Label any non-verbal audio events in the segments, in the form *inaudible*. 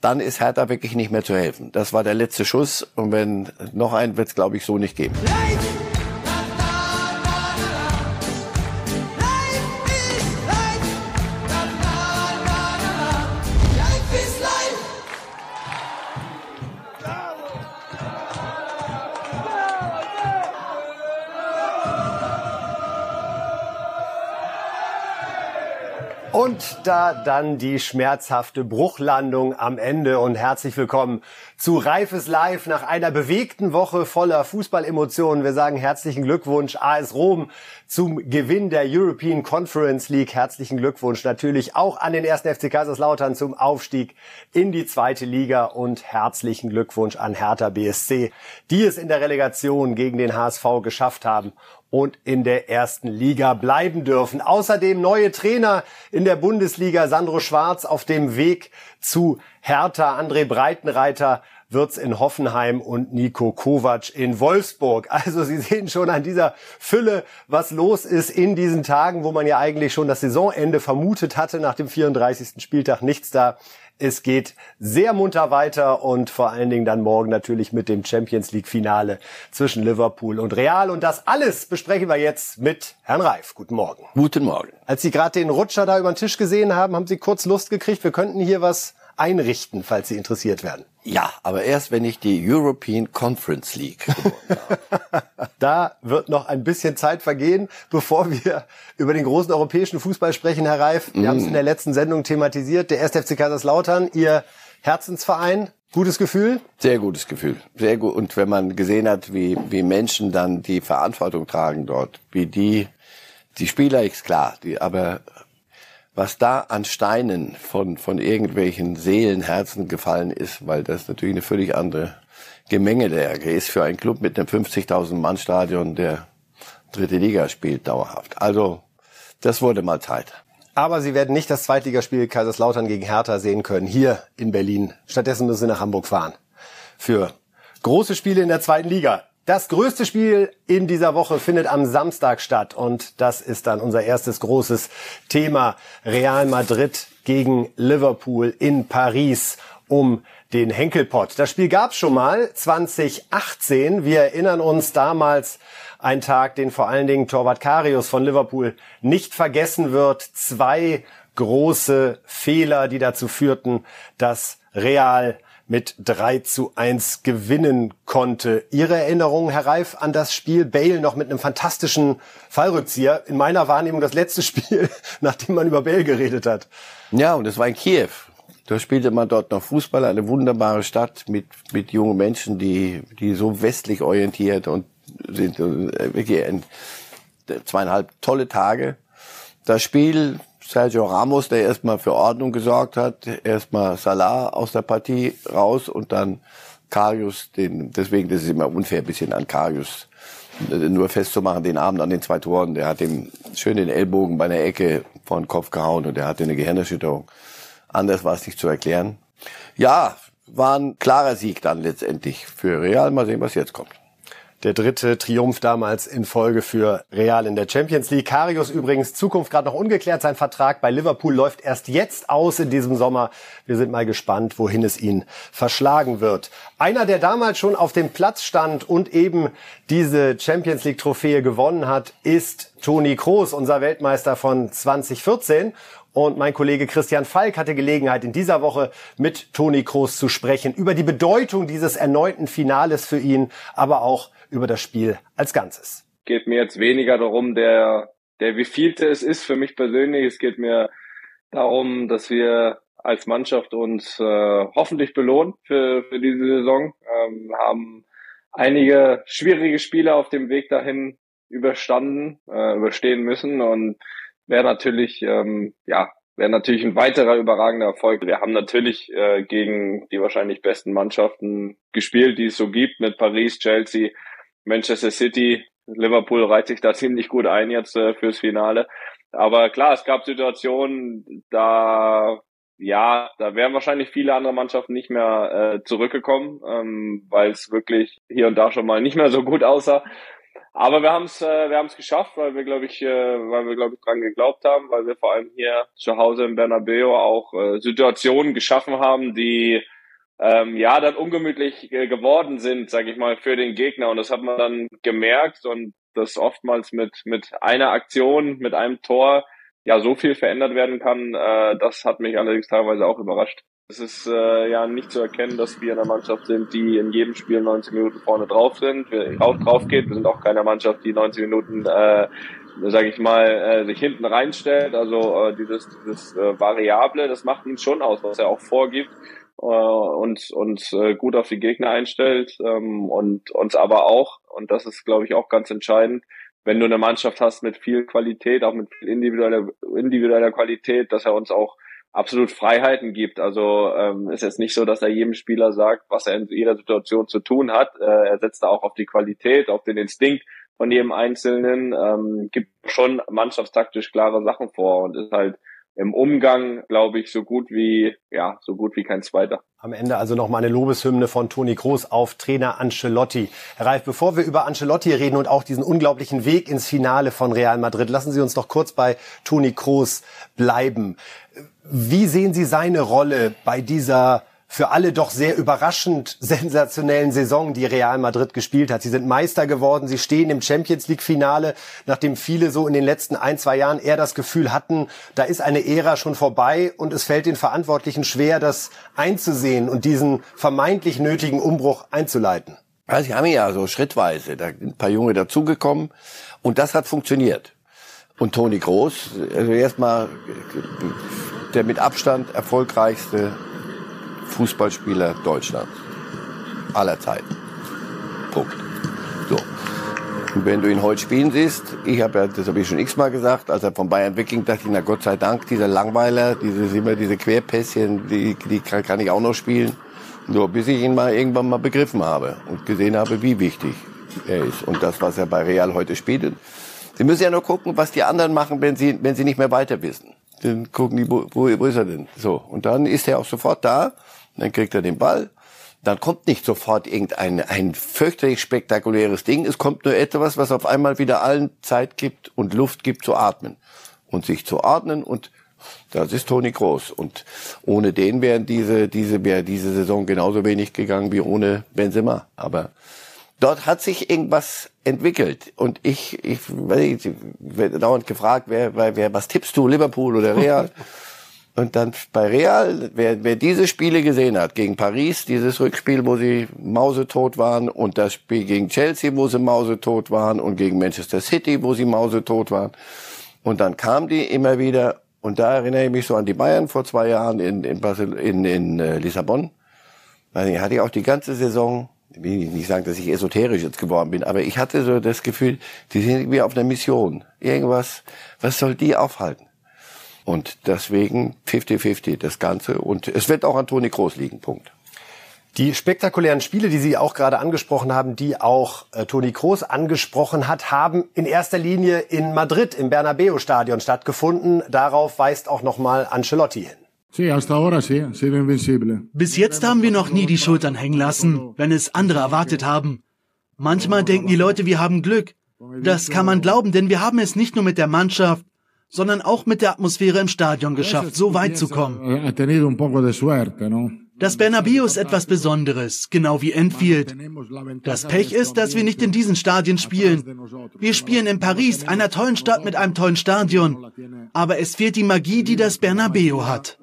dann ist Hertha wirklich nicht mehr zu helfen. Das war der letzte Schuss und wenn noch einen wird es, glaube ich, so nicht geben. Und da dann die schmerzhafte Bruchlandung am Ende und herzlich willkommen zu Reifes Live nach einer bewegten Woche voller Fußballemotionen. Wir sagen herzlichen Glückwunsch AS Rom zum Gewinn der European Conference League. Herzlichen Glückwunsch natürlich auch an den ersten FC Kaiserslautern zum Aufstieg in die zweite Liga und herzlichen Glückwunsch an Hertha BSC, die es in der Relegation gegen den HSV geschafft haben und in der ersten Liga bleiben dürfen. Außerdem neue Trainer in der Bundesliga. Sandro Schwarz auf dem Weg zu Hertha. André Breitenreiter wird's in Hoffenheim und Nico Kovac in Wolfsburg. *laughs* Also Sie sehen schon an dieser Fülle, was los ist in diesen Tagen, wo man ja eigentlich schon das Saisonende vermutet hatte nach dem 34. Spieltag. Nichts da. Es geht sehr munter weiter und vor allen Dingen dann morgen natürlich mit dem Champions League Finale zwischen Liverpool und Real. Und das alles besprechen wir jetzt mit Herrn Reif. Guten Morgen. Guten Morgen. Als Sie gerade den Rutscher da über den Tisch gesehen haben, haben Sie kurz Lust gekriegt. Wir könnten hier was einrichten, falls Sie interessiert werden. Ja, aber erst wenn ich die European Conference League *laughs* Da wird noch ein bisschen Zeit vergehen, bevor wir über den großen europäischen Fußball sprechen, Herr Reif. Wir mm. haben es in der letzten Sendung thematisiert. Der 1. FC Kaiserslautern, Ihr Herzensverein. Gutes Gefühl? Sehr gutes Gefühl. Sehr gut. Und wenn man gesehen hat, wie, wie Menschen dann die Verantwortung tragen dort, wie die, die Spieler ist klar, die, aber was da an Steinen von, von irgendwelchen Seelenherzen gefallen ist, weil das natürlich eine völlig andere Gemengelage ist für einen Club mit einem 50.000 Mann Stadion, der dritte Liga spielt dauerhaft. Also, das wurde mal Zeit. Aber Sie werden nicht das Zweitligaspiel Kaiserslautern gegen Hertha sehen können, hier in Berlin. Stattdessen müssen Sie nach Hamburg fahren. Für große Spiele in der zweiten Liga. Das größte Spiel in dieser Woche findet am Samstag statt und das ist dann unser erstes großes Thema. Real Madrid gegen Liverpool in Paris um den Henkelpott. Das Spiel gab's schon mal 2018. Wir erinnern uns damals ein Tag, den vor allen Dingen Torwart Karius von Liverpool nicht vergessen wird. Zwei große Fehler, die dazu führten, dass Real mit 3 zu 1 gewinnen konnte. Ihre Erinnerung, Herr Reif, an das Spiel Bale noch mit einem fantastischen Fallrückzieher. In meiner Wahrnehmung das letzte *laughs* Spiel, nachdem man über Bale geredet hat. Ja, und es war in Kiew. Da spielte man dort noch Fußball, eine wunderbare Stadt mit, mit jungen Menschen, die, die so westlich orientiert und sind äh, wirklich ein, zweieinhalb tolle Tage. Das Spiel Sergio Ramos, der erstmal für Ordnung gesorgt hat, erstmal Salah aus der Partie raus und dann Karius, den, deswegen, das ist immer unfair, bisschen an Karius äh, nur festzumachen, den Abend an den zwei Toren, der hat ihm schön den Ellbogen bei der Ecke vor den Kopf gehauen und der hatte eine Gehirnerschütterung. Anders war es nicht zu erklären. Ja, war ein klarer Sieg dann letztendlich für Real. Mal sehen, was jetzt kommt. Der dritte Triumph damals in Folge für Real in der Champions League. Karius übrigens Zukunft gerade noch ungeklärt. Sein Vertrag bei Liverpool läuft erst jetzt aus in diesem Sommer. Wir sind mal gespannt, wohin es ihn verschlagen wird. Einer, der damals schon auf dem Platz stand und eben diese Champions League Trophäe gewonnen hat, ist Toni Kroos, unser Weltmeister von 2014. Und mein Kollege Christian Falk hatte Gelegenheit, in dieser Woche mit Toni Kroos zu sprechen über die Bedeutung dieses erneuten Finales für ihn, aber auch über das Spiel als Ganzes. Geht mir jetzt weniger darum, der, der wievielte es ist für mich persönlich. Es geht mir darum, dass wir als Mannschaft uns äh, hoffentlich belohnen für, für diese Saison. Ähm, haben einige schwierige Spiele auf dem Weg dahin überstanden, äh, überstehen müssen und wäre natürlich, ähm, ja, wäre natürlich ein weiterer überragender Erfolg. Wir haben natürlich äh, gegen die wahrscheinlich besten Mannschaften gespielt, die es so gibt, mit Paris, Chelsea, Manchester City, Liverpool reiht sich da ziemlich gut ein jetzt äh, fürs Finale. Aber klar, es gab Situationen, da ja, da wären wahrscheinlich viele andere Mannschaften nicht mehr äh, zurückgekommen, ähm, weil es wirklich hier und da schon mal nicht mehr so gut aussah. aber wir haben es, äh, wir haben es geschafft, weil wir, glaube ich, äh, weil wir, glaube ich, dran geglaubt haben, weil wir vor allem hier zu Hause in Bernabeu auch äh, Situationen geschaffen haben, die ähm, ja dann ungemütlich äh, geworden sind, sage ich mal, für den Gegner. Und das hat man dann gemerkt und das oftmals mit mit einer Aktion, mit einem Tor ja so viel verändert werden kann. Äh, das hat mich allerdings teilweise auch überrascht. Es ist äh, ja nicht zu erkennen, dass wir eine Mannschaft sind, die in jedem Spiel 90 Minuten vorne drauf sind, auch drauf geht. Wir sind auch keine Mannschaft, die 90 Minuten, äh, sage ich mal, äh, sich hinten reinstellt. Also äh, dieses, dieses äh, Variable, das macht ihn schon aus, was er auch vorgibt und und äh, gut auf die Gegner einstellt ähm, und uns aber auch und das ist, glaube ich, auch ganz entscheidend. Wenn du eine Mannschaft hast mit viel Qualität, auch mit individueller individueller Qualität, dass er uns auch absolut Freiheiten gibt. Also ähm, ist jetzt nicht so, dass er jedem Spieler sagt, was er in jeder Situation zu tun hat. Äh, er setzt da auch auf die Qualität, auf den Instinkt von jedem Einzelnen, ähm, gibt schon mannschaftstaktisch klare Sachen vor und ist halt im Umgang, glaube ich, so gut wie, ja, so gut wie kein zweiter. Am Ende also noch mal eine Lobeshymne von Toni Kroos auf Trainer Ancelotti. Herr Reif, bevor wir über Ancelotti reden und auch diesen unglaublichen Weg ins Finale von Real Madrid, lassen Sie uns doch kurz bei Toni Kroos bleiben. Wie sehen Sie seine Rolle bei dieser für alle doch sehr überraschend sensationellen Saison, die Real Madrid gespielt hat. Sie sind Meister geworden, sie stehen im Champions League Finale, nachdem viele so in den letzten ein, zwei Jahren eher das Gefühl hatten, da ist eine Ära schon vorbei und es fällt den Verantwortlichen schwer, das einzusehen und diesen vermeintlich nötigen Umbruch einzuleiten. Ja, sie haben ja so schrittweise, da sind ein paar Junge dazugekommen und das hat funktioniert. Und Toni Groß, also erstmal der mit Abstand erfolgreichste Fußballspieler Deutschlands. Aller Zeiten. Punkt. So. Und wenn du ihn heute spielen siehst, ich habe ja, das habe ich schon x-mal gesagt, als er von Bayern wegging, dachte ich, na Gott sei Dank, dieser Langweiler, diese, immer diese Querpässchen, die, die kann, kann ich auch noch spielen. So, bis ich ihn mal irgendwann mal begriffen habe und gesehen habe, wie wichtig er ist. Und das, was er bei Real heute spielt. Sie müssen ja nur gucken, was die anderen machen, wenn sie, wenn sie nicht mehr weiter wissen. Dann gucken die, wo, wo ist er denn? So. Und dann ist er auch sofort da dann kriegt er den Ball. Dann kommt nicht sofort irgendein ein fürchterlich spektakuläres Ding. Es kommt nur etwas, was auf einmal wieder allen Zeit gibt und Luft gibt zu atmen. Und sich zu atmen und das ist Toni Groß. Und ohne den wären diese, diese, wäre diese Saison genauso wenig gegangen wie ohne Benzema. Aber dort hat sich irgendwas entwickelt. Und ich, ich, ich werde dauernd gefragt, wer, wer, wer, was tippst du, Liverpool oder Real? *laughs* Und dann bei Real, wer, wer diese Spiele gesehen hat, gegen Paris, dieses Rückspiel, wo sie mausetot waren, und das Spiel gegen Chelsea, wo sie mausetot waren, und gegen Manchester City, wo sie mausetot waren. Und dann kam die immer wieder, und da erinnere ich mich so an die Bayern vor zwei Jahren in, in, Basel, in, in äh, Lissabon. Da hatte ich auch die ganze Saison, ich will nicht sagen, dass ich esoterisch jetzt geworden bin, aber ich hatte so das Gefühl, die sind irgendwie auf einer Mission. Irgendwas, was soll die aufhalten? Und deswegen 50-50 das Ganze. Und es wird auch an Toni Groß liegen. Punkt. Die spektakulären Spiele, die Sie auch gerade angesprochen haben, die auch äh, Toni Kroos angesprochen hat, haben in erster Linie in Madrid im Bernabeu-Stadion stattgefunden. Darauf weist auch nochmal Ancelotti hin. Bis jetzt haben wir noch nie die Schultern hängen lassen, wenn es andere erwartet haben. Manchmal denken die Leute, wir haben Glück. Das kann man glauben, denn wir haben es nicht nur mit der Mannschaft, sondern auch mit der Atmosphäre im Stadion geschafft, so weit zu kommen. Das Bernabeu ist etwas Besonderes, genau wie Enfield. Das Pech ist, dass wir nicht in diesen Stadien spielen. Wir spielen in Paris, einer tollen Stadt mit einem tollen Stadion. Aber es fehlt die Magie, die das Bernabeu hat.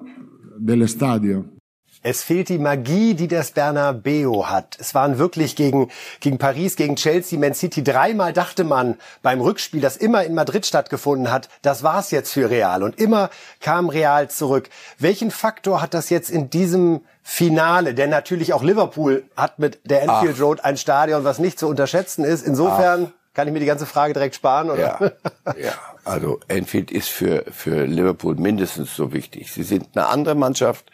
Es fehlt die Magie, die das Bernabeu hat. Es waren wirklich gegen, gegen Paris, gegen Chelsea, Man City. Dreimal dachte man beim Rückspiel, das immer in Madrid stattgefunden hat, das war's jetzt für Real. Und immer kam Real zurück. Welchen Faktor hat das jetzt in diesem Finale? Denn natürlich auch Liverpool hat mit der Enfield Ach. Road ein Stadion, was nicht zu unterschätzen ist. Insofern Ach. kann ich mir die ganze Frage direkt sparen, oder? Ja, ja. also Enfield ist für, für Liverpool mindestens so wichtig. Sie sind eine andere Mannschaft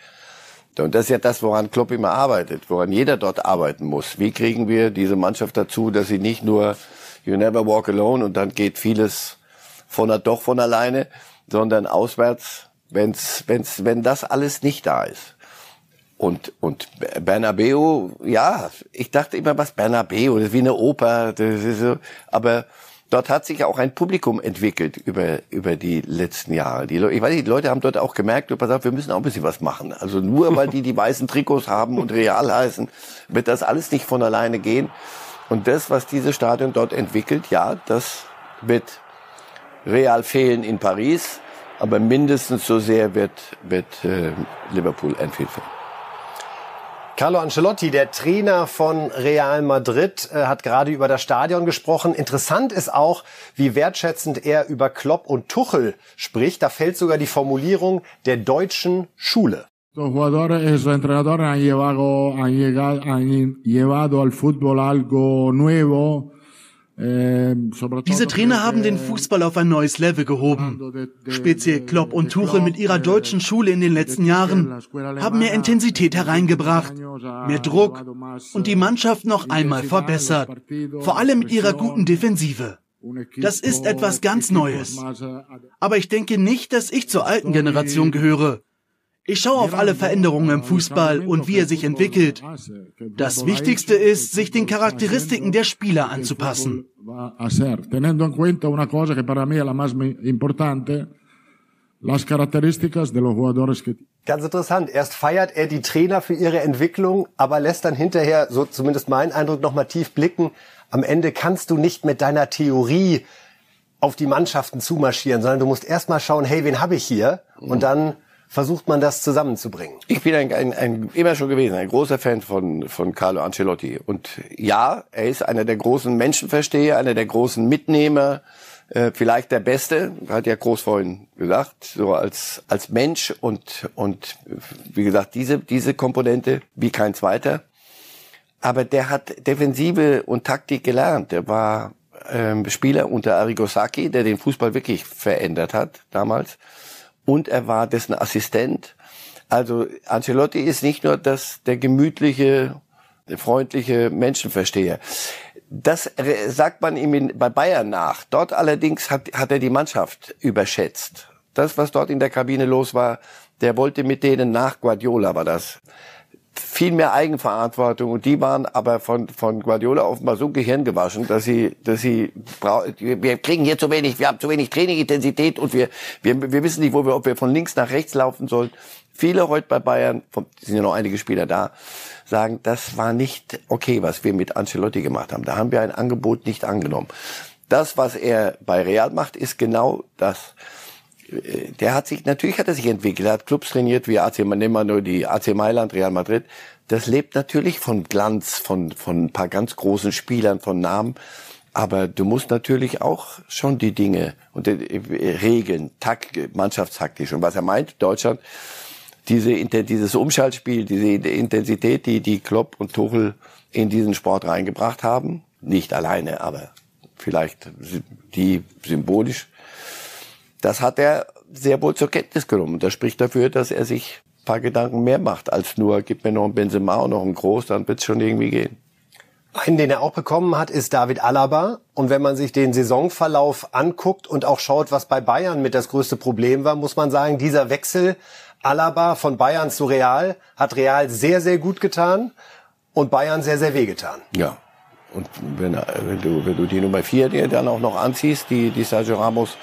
und das ist ja das, woran Klopp immer arbeitet, woran jeder dort arbeiten muss. Wie kriegen wir diese Mannschaft dazu, dass sie nicht nur You never walk alone und dann geht vieles von doch von alleine, sondern auswärts, wenn's, wenn's, wenn das alles nicht da ist. und, und Bernabeu, ja, ich dachte immer, was Bernabeu, das ist wie eine Oper, das ist so, aber dort hat sich auch ein Publikum entwickelt über, über die letzten Jahre. Die ich weiß nicht, die Leute haben dort auch gemerkt, pass auf, wir müssen auch ein bisschen was machen. Also nur weil die die weißen Trikots haben und real heißen, wird das alles nicht von alleine gehen. Und das, was dieses Stadion dort entwickelt, ja, das wird real fehlen in Paris, aber mindestens so sehr wird, wird äh, Liverpool Anfield fehlen. Carlo Ancelotti, der Trainer von Real Madrid, äh, hat gerade über das Stadion gesprochen. Interessant ist auch, wie wertschätzend er über Klopp und Tuchel spricht. Da fällt sogar die Formulierung der deutschen Schule. Los diese Trainer haben den Fußball auf ein neues Level gehoben. Speziell Klopp und Tuchel mit ihrer deutschen Schule in den letzten Jahren haben mehr Intensität hereingebracht, mehr Druck und die Mannschaft noch einmal verbessert. Vor allem mit ihrer guten Defensive. Das ist etwas ganz Neues. Aber ich denke nicht, dass ich zur alten Generation gehöre. Ich schaue auf alle Veränderungen im Fußball und wie er sich entwickelt. Das Wichtigste ist, sich den Charakteristiken der Spieler anzupassen. Ganz interessant. Erst feiert er die Trainer für ihre Entwicklung, aber lässt dann hinterher, so zumindest mein Eindruck, nochmal tief blicken. Am Ende kannst du nicht mit deiner Theorie auf die Mannschaften zumarschieren, sondern du musst erst mal schauen, hey, wen habe ich hier? Und dann versucht man das zusammenzubringen? Ich bin ein, ein, ein, immer schon gewesen, ein großer Fan von, von Carlo Ancelotti. Und ja, er ist einer der großen Menschenversteher, einer der großen Mitnehmer, äh, vielleicht der Beste, hat ja Groß vorhin gesagt, so als, als Mensch und, und wie gesagt, diese, diese Komponente wie kein zweiter. Aber der hat Defensive und Taktik gelernt. Der war ähm, Spieler unter Arrigo Sacchi, der den Fußball wirklich verändert hat damals und er war dessen Assistent. Also Ancelotti ist nicht nur das, der gemütliche, freundliche Menschenversteher. Das sagt man ihm in, bei Bayern nach. Dort allerdings hat, hat er die Mannschaft überschätzt. Das, was dort in der Kabine los war, der wollte mit denen nach Guardiola war das viel mehr Eigenverantwortung und die waren aber von von Guardiola offenbar so gehirngewaschen, dass sie dass sie wir kriegen hier zu wenig, wir haben zu wenig Trainingintensität und wir wir, wir wissen nicht, wo wir ob wir von links nach rechts laufen sollen. Viele heute bei Bayern, sind ja noch einige Spieler da, sagen, das war nicht okay, was wir mit Ancelotti gemacht haben. Da haben wir ein Angebot nicht angenommen. Das, was er bei Real macht, ist genau das der hat sich, natürlich hat er sich entwickelt, er hat Clubs trainiert wie AC, nehmen wir nur die AC Mailand, Real Madrid. Das lebt natürlich von Glanz, von, von ein paar ganz großen Spielern, von Namen. Aber du musst natürlich auch schon die Dinge und die Regeln, Takt, mannschaftstaktisch. Und was er meint, Deutschland, diese, dieses Umschaltspiel, diese Intensität, die, die Klopp und Tuchel in diesen Sport reingebracht haben, nicht alleine, aber vielleicht die symbolisch das hat er sehr wohl zur Kenntnis genommen. Das spricht dafür, dass er sich ein paar Gedanken mehr macht, als nur, gib mir noch ein Benzema und noch ein Groß, dann wird's schon irgendwie gehen. Einen, den er auch bekommen hat, ist David Alaba. Und wenn man sich den Saisonverlauf anguckt und auch schaut, was bei Bayern mit das größte Problem war, muss man sagen, dieser Wechsel Alaba von Bayern zu Real hat Real sehr, sehr gut getan und Bayern sehr, sehr wehgetan. Ja. Und wenn, wenn, du, wenn du die Nummer vier dir dann auch noch anziehst, die, die Sergio Ramos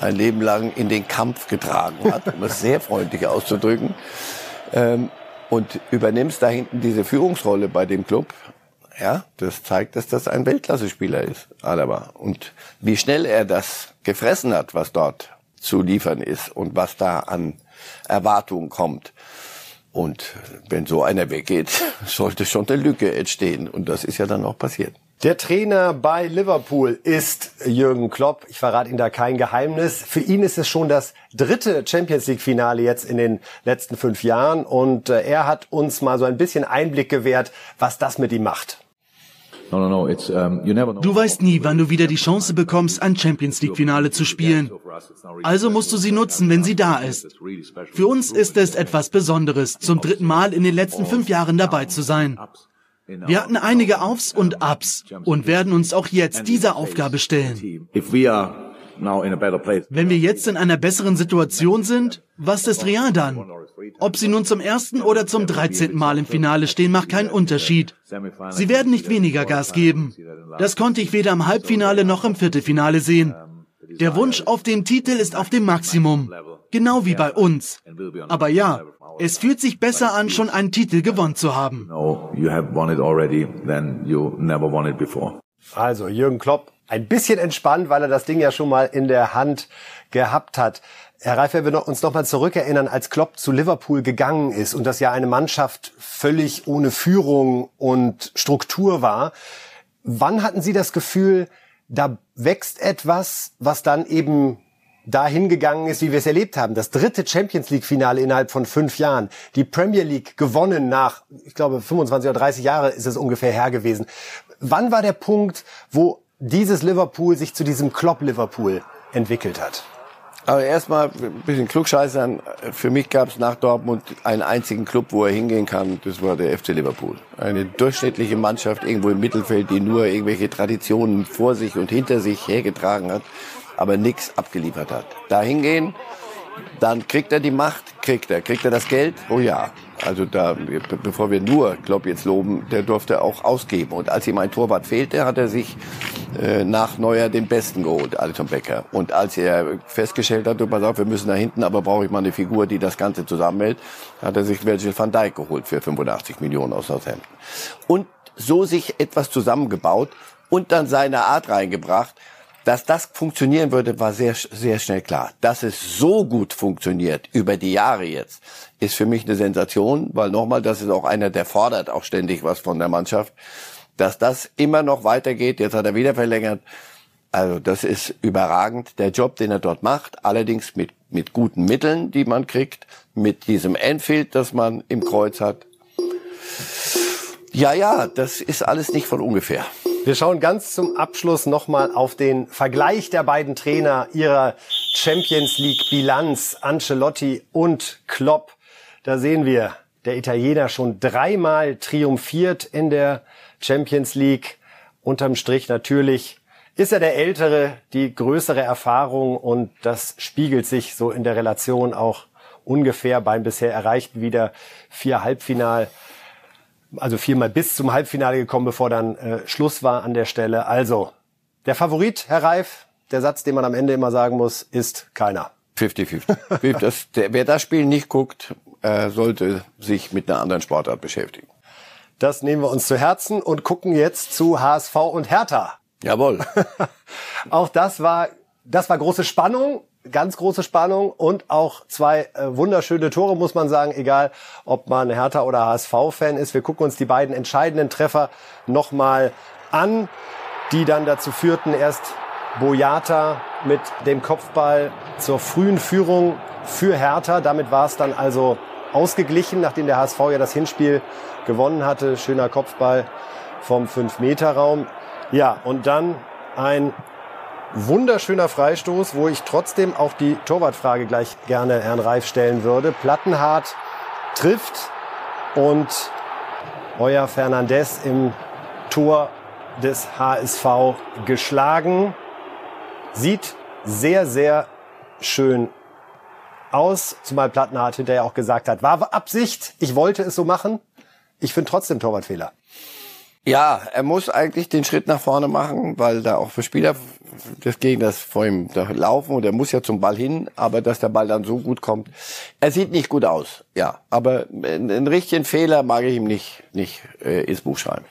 ein Leben lang in den Kampf getragen hat, um es sehr freundlich auszudrücken, ähm, und übernimmst da hinten diese Führungsrolle bei dem Club, ja, das zeigt, dass das ein Weltklasse-Spieler ist, Alaba. Und wie schnell er das gefressen hat, was dort zu liefern ist und was da an Erwartungen kommt. Und wenn so einer weggeht, *laughs* sollte schon eine Lücke entstehen. Und das ist ja dann auch passiert. Der Trainer bei Liverpool ist Jürgen Klopp. Ich verrate Ihnen da kein Geheimnis. Für ihn ist es schon das dritte Champions League Finale jetzt in den letzten fünf Jahren. Und äh, er hat uns mal so ein bisschen Einblick gewährt, was das mit ihm macht. Du weißt nie, wann du wieder die Chance bekommst, ein Champions League Finale zu spielen. Also musst du sie nutzen, wenn sie da ist. Für uns ist es etwas Besonderes, zum dritten Mal in den letzten fünf Jahren dabei zu sein. Wir hatten einige Aufs und Ups und werden uns auch jetzt dieser Aufgabe stellen. Wenn wir jetzt in einer besseren Situation sind, was ist Real dann? Ob sie nun zum ersten oder zum dreizehnten Mal im Finale stehen, macht keinen Unterschied. Sie werden nicht weniger Gas geben. Das konnte ich weder im Halbfinale noch im Viertelfinale sehen. Der Wunsch auf den Titel ist auf dem Maximum. Genau wie bei uns. Aber ja, es fühlt sich besser an, schon einen Titel gewonnen zu haben. Also Jürgen Klopp ein bisschen entspannt, weil er das Ding ja schon mal in der Hand gehabt hat. Herr Reif, wenn wir uns noch mal zurückerinnern, als Klopp zu Liverpool gegangen ist und das ja eine Mannschaft völlig ohne Führung und Struktur war, wann hatten Sie das Gefühl, da wächst etwas, was dann eben dahin gegangen ist, wie wir es erlebt haben. Das dritte Champions League Finale innerhalb von fünf Jahren. Die Premier League gewonnen nach, ich glaube, 25 oder 30 Jahre ist es ungefähr her gewesen. Wann war der Punkt, wo dieses Liverpool sich zu diesem Klopp Liverpool entwickelt hat? Aber erstmal ein bisschen klugscheißern. Für mich gab es nach Dortmund einen einzigen Club, wo er hingehen kann. Das war der FC Liverpool. Eine durchschnittliche Mannschaft irgendwo im Mittelfeld, die nur irgendwelche Traditionen vor sich und hinter sich hergetragen hat aber nichts abgeliefert hat. Da hingehen, dann kriegt er die Macht, kriegt er. Kriegt er das Geld? Oh ja. Also da, bevor wir nur Klopp jetzt loben, der durfte auch ausgeben. Und als ihm ein Torwart fehlte, hat er sich äh, nach Neuer den Besten geholt, Alton Becker. Und als er festgestellt hat, pass auf, wir müssen da hinten, aber brauche ich mal eine Figur, die das Ganze zusammenhält, hat er sich Virgil van Dijk geholt für 85 Millionen aus Southampton. Und so sich etwas zusammengebaut und dann seine Art reingebracht, dass das funktionieren würde, war sehr, sehr schnell klar. Dass es so gut funktioniert, über die Jahre jetzt, ist für mich eine Sensation, weil nochmal, das ist auch einer, der fordert auch ständig was von der Mannschaft. Dass das immer noch weitergeht, jetzt hat er wieder verlängert. Also das ist überragend, der Job, den er dort macht, allerdings mit, mit guten Mitteln, die man kriegt, mit diesem Enfield, das man im Kreuz hat. Ja, ja, das ist alles nicht von ungefähr. Wir schauen ganz zum Abschluss nochmal auf den Vergleich der beiden Trainer ihrer Champions League Bilanz, Ancelotti und Klopp. Da sehen wir, der Italiener schon dreimal triumphiert in der Champions League. Unterm Strich natürlich ist er der Ältere, die größere Erfahrung und das spiegelt sich so in der Relation auch ungefähr beim bisher erreichten wieder vier Halbfinal also viermal bis zum Halbfinale gekommen, bevor dann äh, Schluss war an der Stelle. Also, der Favorit, Herr Reif, der Satz, den man am Ende immer sagen muss, ist keiner. 50-50. das, wer das Spiel nicht guckt, äh, sollte sich mit einer anderen Sportart beschäftigen. Das nehmen wir uns zu Herzen und gucken jetzt zu HSV und Hertha. Jawohl. *laughs* Auch das war, das war große Spannung ganz große Spannung und auch zwei äh, wunderschöne Tore, muss man sagen, egal ob man Hertha oder HSV-Fan ist. Wir gucken uns die beiden entscheidenden Treffer nochmal an, die dann dazu führten, erst Boyata mit dem Kopfball zur frühen Führung für Hertha. Damit war es dann also ausgeglichen, nachdem der HSV ja das Hinspiel gewonnen hatte. Schöner Kopfball vom 5-Meter-Raum. Ja, und dann ein Wunderschöner Freistoß, wo ich trotzdem auch die Torwartfrage gleich gerne Herrn Reif stellen würde. Plattenhardt trifft und euer Fernandez im Tor des HSV geschlagen. Sieht sehr, sehr schön aus, zumal Plattenhardt hinterher auch gesagt hat, war Absicht, ich wollte es so machen. Ich finde trotzdem Torwartfehler. Ja, er muss eigentlich den Schritt nach vorne machen, weil da auch für Spieler des Gegners vor ihm laufen und er muss ja zum Ball hin, aber dass der Ball dann so gut kommt. Er sieht nicht gut aus, ja, aber einen richtigen Fehler mag ich ihm nicht, nicht äh, ins Buch schreiben.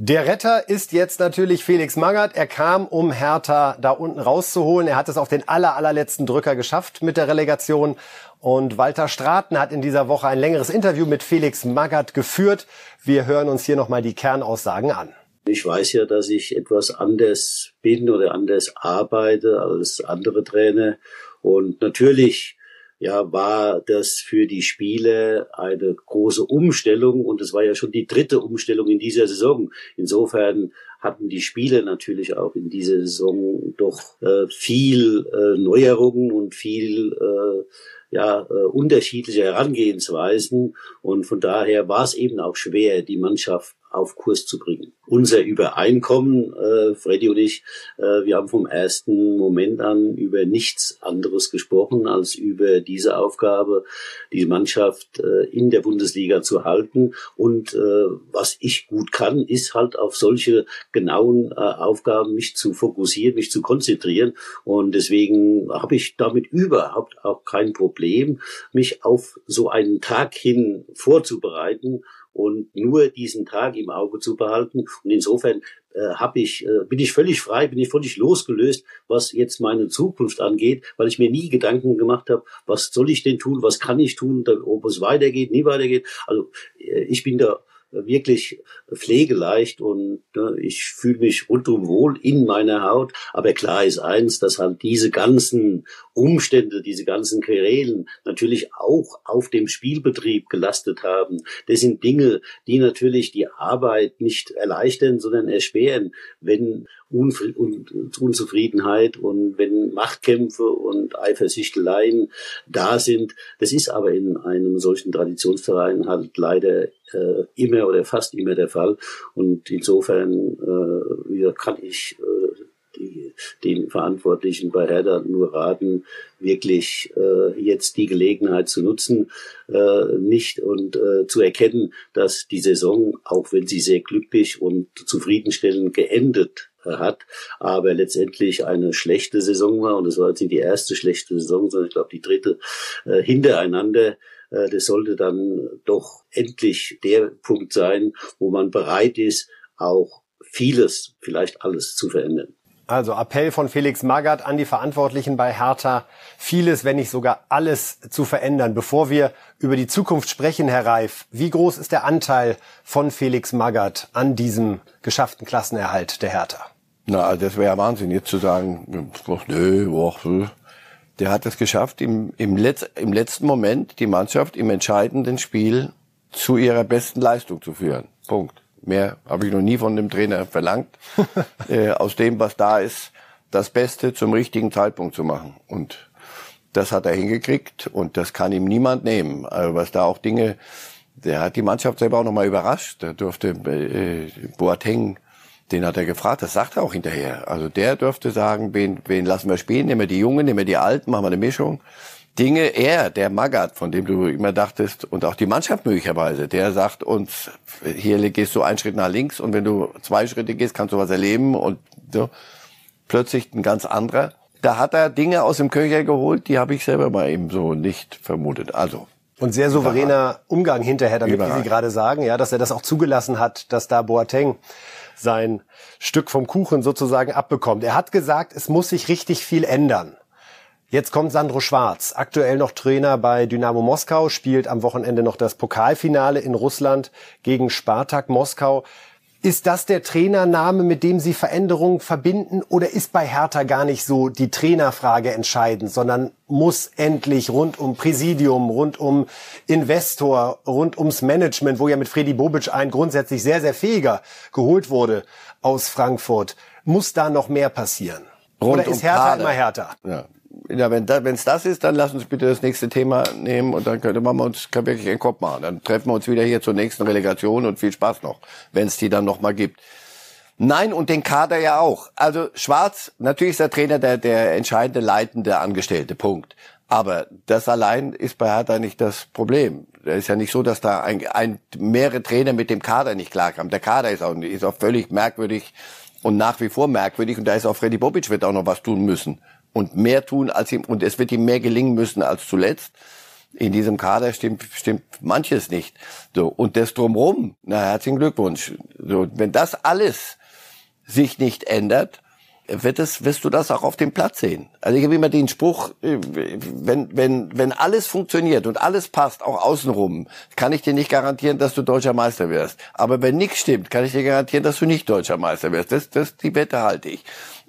Der Retter ist jetzt natürlich Felix Magath. Er kam, um Hertha da unten rauszuholen. Er hat es auf den aller, allerletzten Drücker geschafft mit der Relegation. Und Walter Straten hat in dieser Woche ein längeres Interview mit Felix Magath geführt. Wir hören uns hier nochmal die Kernaussagen an. Ich weiß ja, dass ich etwas anders bin oder anders arbeite als andere Trainer. Und natürlich ja, war das für die Spiele eine große Umstellung und es war ja schon die dritte Umstellung in dieser Saison. Insofern hatten die Spiele natürlich auch in dieser Saison doch äh, viel äh, Neuerungen und viel äh, ja, äh, unterschiedliche Herangehensweisen. Und von daher war es eben auch schwer, die Mannschaft auf Kurs zu bringen. Unser Übereinkommen, äh, Freddy und ich, äh, wir haben vom ersten Moment an über nichts anderes gesprochen als über diese Aufgabe, die Mannschaft äh, in der Bundesliga zu halten. Und äh, was ich gut kann, ist halt auf solche genauen äh, Aufgaben mich zu fokussieren, mich zu konzentrieren. Und deswegen habe ich damit überhaupt auch kein Problem, mich auf so einen Tag hin vorzubereiten und nur diesen Tag im Auge zu behalten. Und insofern äh, habe ich, äh, bin ich völlig frei, bin ich völlig losgelöst, was jetzt meine Zukunft angeht, weil ich mir nie Gedanken gemacht habe, was soll ich denn tun, was kann ich tun, ob es weitergeht, nie weitergeht. Also äh, ich bin da wirklich pflegeleicht und ne, ich fühle mich rundum wohl in meiner Haut. Aber klar ist eins, dass halt diese ganzen Umstände, diese ganzen Querelen natürlich auch auf dem Spielbetrieb gelastet haben. Das sind Dinge, die natürlich die Arbeit nicht erleichtern, sondern erschweren, wenn Unzufriedenheit und wenn Machtkämpfe und Eifersüchteleien da sind. Das ist aber in einem solchen Traditionsverein halt leider äh, immer oder fast immer der Fall. Und insofern äh, kann ich äh, die, den Verantwortlichen bei Herder nur raten, wirklich äh, jetzt die Gelegenheit zu nutzen, äh, nicht und äh, zu erkennen, dass die Saison, auch wenn sie sehr glücklich und zufriedenstellend geendet hat, aber letztendlich eine schlechte Saison war und es war jetzt nicht die erste schlechte Saison, sondern ich glaube die dritte äh, hintereinander. Äh, das sollte dann doch endlich der Punkt sein, wo man bereit ist, auch vieles, vielleicht alles zu verändern. Also Appell von Felix Magath an die Verantwortlichen bei Hertha, vieles, wenn nicht sogar alles zu verändern. Bevor wir über die Zukunft sprechen, Herr Reif, wie groß ist der Anteil von Felix Magath an diesem geschafften Klassenerhalt der Hertha? Na, also das wäre ja Wahnsinn, jetzt zu sagen, nö, och, der hat es geschafft, im, im, Letz-, im letzten Moment die Mannschaft im entscheidenden Spiel zu ihrer besten Leistung zu führen. Punkt. Mehr habe ich noch nie von dem Trainer verlangt. *laughs* äh, aus dem, was da ist, das Beste zum richtigen Zeitpunkt zu machen. Und das hat er hingekriegt und das kann ihm niemand nehmen. Also was da auch Dinge, der hat die Mannschaft selber auch nochmal überrascht. Da durfte äh, Boateng, den hat er gefragt, das sagt er auch hinterher. Also der dürfte sagen, wen, wen lassen wir spielen? Nehmen wir die Jungen, nehmen wir die Alten, machen wir eine Mischung. Dinge, er, der Magath, von dem du immer dachtest, und auch die Mannschaft möglicherweise, der sagt uns, hier gehst du einen Schritt nach links und wenn du zwei Schritte gehst, kannst du was erleben und so. Plötzlich ein ganz anderer. Da hat er Dinge aus dem Köcher geholt, die habe ich selber mal eben so nicht vermutet. Also. Und sehr souveräner Umgang hinterher damit, wie Sie gerade sagen, ja, dass er das auch zugelassen hat, dass da Boateng sein Stück vom Kuchen sozusagen abbekommt. Er hat gesagt, es muss sich richtig viel ändern. Jetzt kommt Sandro Schwarz, aktuell noch Trainer bei Dynamo Moskau, spielt am Wochenende noch das Pokalfinale in Russland gegen Spartak Moskau. Ist das der Trainername, mit dem Sie Veränderungen verbinden? Oder ist bei Hertha gar nicht so die Trainerfrage entscheidend, sondern muss endlich rund um Präsidium, rund um Investor, rund ums Management, wo ja mit Freddy Bobic ein grundsätzlich sehr, sehr fähiger geholt wurde aus Frankfurt, muss da noch mehr passieren? Rund Oder ist um Hertha Kader. immer Hertha? Ja, ja, wenn da, wenn's das ist, dann lass uns bitte das nächste Thema nehmen und dann könnte man uns kann wirklich einen Kopf machen. Dann treffen wir uns wieder hier zur nächsten Relegation und viel Spaß noch, wenn es die dann noch mal gibt. Nein, und den Kader ja auch. Also Schwarz, natürlich ist der Trainer der, der entscheidende, leitende Angestellte, Punkt. Aber das allein ist bei Hertha nicht das Problem. Es ist ja nicht so, dass da ein, ein, mehrere Trainer mit dem Kader nicht klarkamen. Der Kader ist auch, ist auch völlig merkwürdig und nach wie vor merkwürdig. Und da ist auch Freddy Bobic wird auch noch was tun müssen und mehr tun als ihm, und es wird ihm mehr gelingen müssen als zuletzt. In diesem Kader stimmt, stimmt manches nicht. So. Und das drumrum, na, herzlichen Glückwunsch. So. Wenn das alles sich nicht ändert, wird es, wirst du das auch auf dem Platz sehen. Also ich habe immer den Spruch, äh, wenn, wenn, wenn alles funktioniert und alles passt, auch außenrum, kann ich dir nicht garantieren, dass du deutscher Meister wirst. Aber wenn nichts stimmt, kann ich dir garantieren, dass du nicht deutscher Meister wirst. Das, das, die Wette halte ich.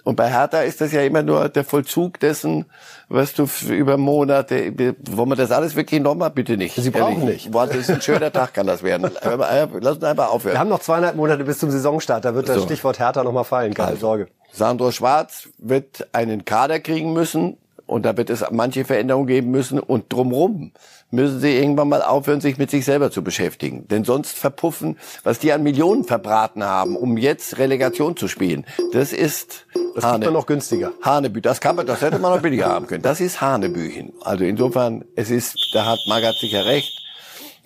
Und bei Hertha ist das ja immer nur der Vollzug dessen, was du über Monate, wo man das alles wirklich nochmal bitte nicht. Sie brauchen ehrlich. nicht. Boah, das ist ein schöner Tag, kann das werden. *laughs* Lass uns einfach aufhören. Wir haben noch zweieinhalb Monate bis zum Saisonstart, da wird das so. Stichwort Hertha nochmal fallen, keine also, Sorge. Sandro Schwarz wird einen Kader kriegen müssen und da wird es manche Veränderungen geben müssen und drumrum müssen sie irgendwann mal aufhören, sich mit sich selber zu beschäftigen. Denn sonst verpuffen, was die an Millionen verbraten haben, um jetzt Relegation zu spielen. Das ist das Hane, man noch günstiger. Hanebü, das kann man, das hätte man noch billiger haben können. Das ist Hanebüchen. Also insofern, es ist, da hat Magath sicher recht.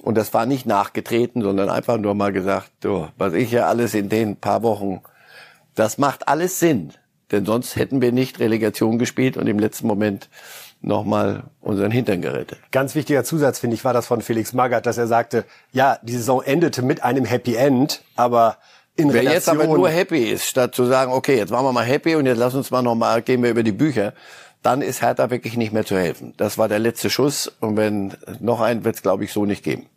Und das war nicht nachgetreten, sondern einfach nur mal gesagt, so, was ich ja alles in den paar Wochen, das macht alles Sinn. Denn sonst hätten wir nicht Relegation gespielt und im letzten Moment nochmal unseren Hintern gerettet. Ganz wichtiger Zusatz, finde ich, war das von Felix Magath, dass er sagte, ja, die Saison endete mit einem Happy End, aber in Wer Relation jetzt aber nur happy ist, statt zu sagen, okay, jetzt machen wir mal happy und jetzt lass uns mal nochmal, gehen wir über die Bücher, dann ist Hertha wirklich nicht mehr zu helfen. Das war der letzte Schuss und wenn noch einen wird es, glaube ich, so nicht geben.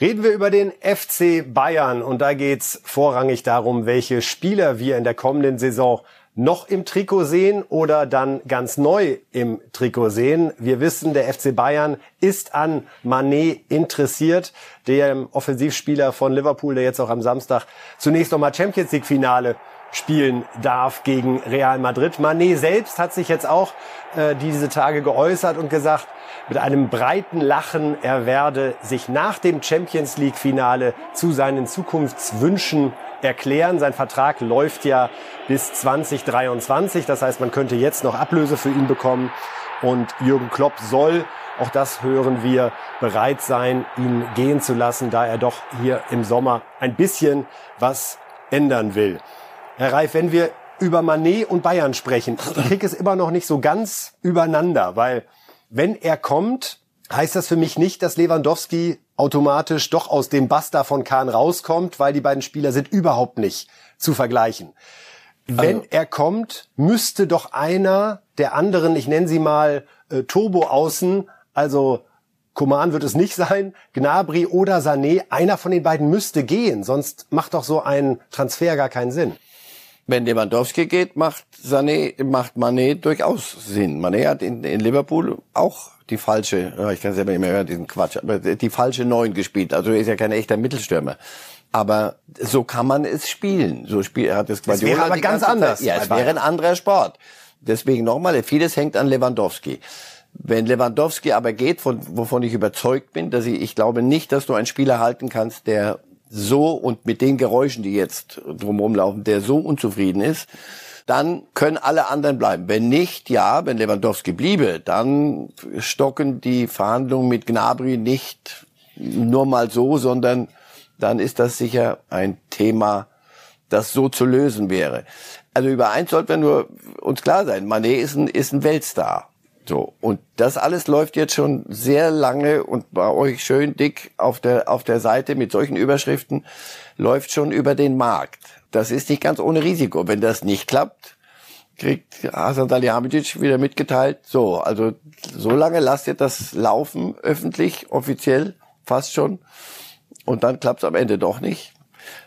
Reden wir über den FC Bayern und da geht's vorrangig darum, welche Spieler wir in der kommenden Saison noch im Trikot sehen oder dann ganz neu im Trikot sehen. Wir wissen, der FC Bayern ist an Manet interessiert, dem Offensivspieler von Liverpool, der jetzt auch am Samstag zunächst nochmal Champions League Finale spielen darf gegen Real Madrid. Manet selbst hat sich jetzt auch äh, diese Tage geäußert und gesagt, mit einem breiten Lachen, er werde sich nach dem Champions League Finale zu seinen Zukunftswünschen erklären. Sein Vertrag läuft ja bis 2023. Das heißt, man könnte jetzt noch Ablöse für ihn bekommen. Und Jürgen Klopp soll, auch das hören wir, bereit sein, ihn gehen zu lassen, da er doch hier im Sommer ein bisschen was ändern will. Herr Reif, wenn wir über Manet und Bayern sprechen, ich kriege es immer noch nicht so ganz übereinander, weil wenn er kommt, heißt das für mich nicht, dass Lewandowski automatisch doch aus dem Basta von Kahn rauskommt, weil die beiden Spieler sind überhaupt nicht zu vergleichen. Wenn also, er kommt, müsste doch einer der anderen, ich nenne sie mal äh, Turbo-Außen, also Koman wird es nicht *laughs* sein, Gnabry oder Sané, einer von den beiden müsste gehen, sonst macht doch so ein Transfer gar keinen Sinn. Wenn Lewandowski geht, macht Sané, macht Mané durchaus Sinn. Mané hat in, in Liverpool auch die falsche, ich kann selber mehr hören, diesen Quatsch, aber die falsche Neun gespielt. Also er ist ja kein echter Mittelstürmer. Aber so kann man es spielen. So spielt er hat es Guardiola. Es wäre aber ganz anders. Ja, es wäre ein anderer Sport. Deswegen nochmal, vieles hängt an Lewandowski. Wenn Lewandowski aber geht, von, wovon ich überzeugt bin, dass ich, ich glaube nicht, dass du einen Spieler halten kannst, der so und mit den Geräuschen, die jetzt drumherum laufen, der so unzufrieden ist, dann können alle anderen bleiben. Wenn nicht, ja, wenn Lewandowski bliebe, dann stocken die Verhandlungen mit Gnabry nicht nur mal so, sondern dann ist das sicher ein Thema, das so zu lösen wäre. Also über eins sollten wir nur uns klar sein. Manet ist ein, ist ein Weltstar. So. Und das alles läuft jetzt schon sehr lange und bei euch schön dick auf der, auf der Seite mit solchen Überschriften läuft schon über den Markt. Das ist nicht ganz ohne Risiko. Wenn das nicht klappt, kriegt Hasan Salihamidzic wieder mitgeteilt, so, also so lange lasst ihr das laufen, öffentlich, offiziell, fast schon. Und dann klappt es am Ende doch nicht.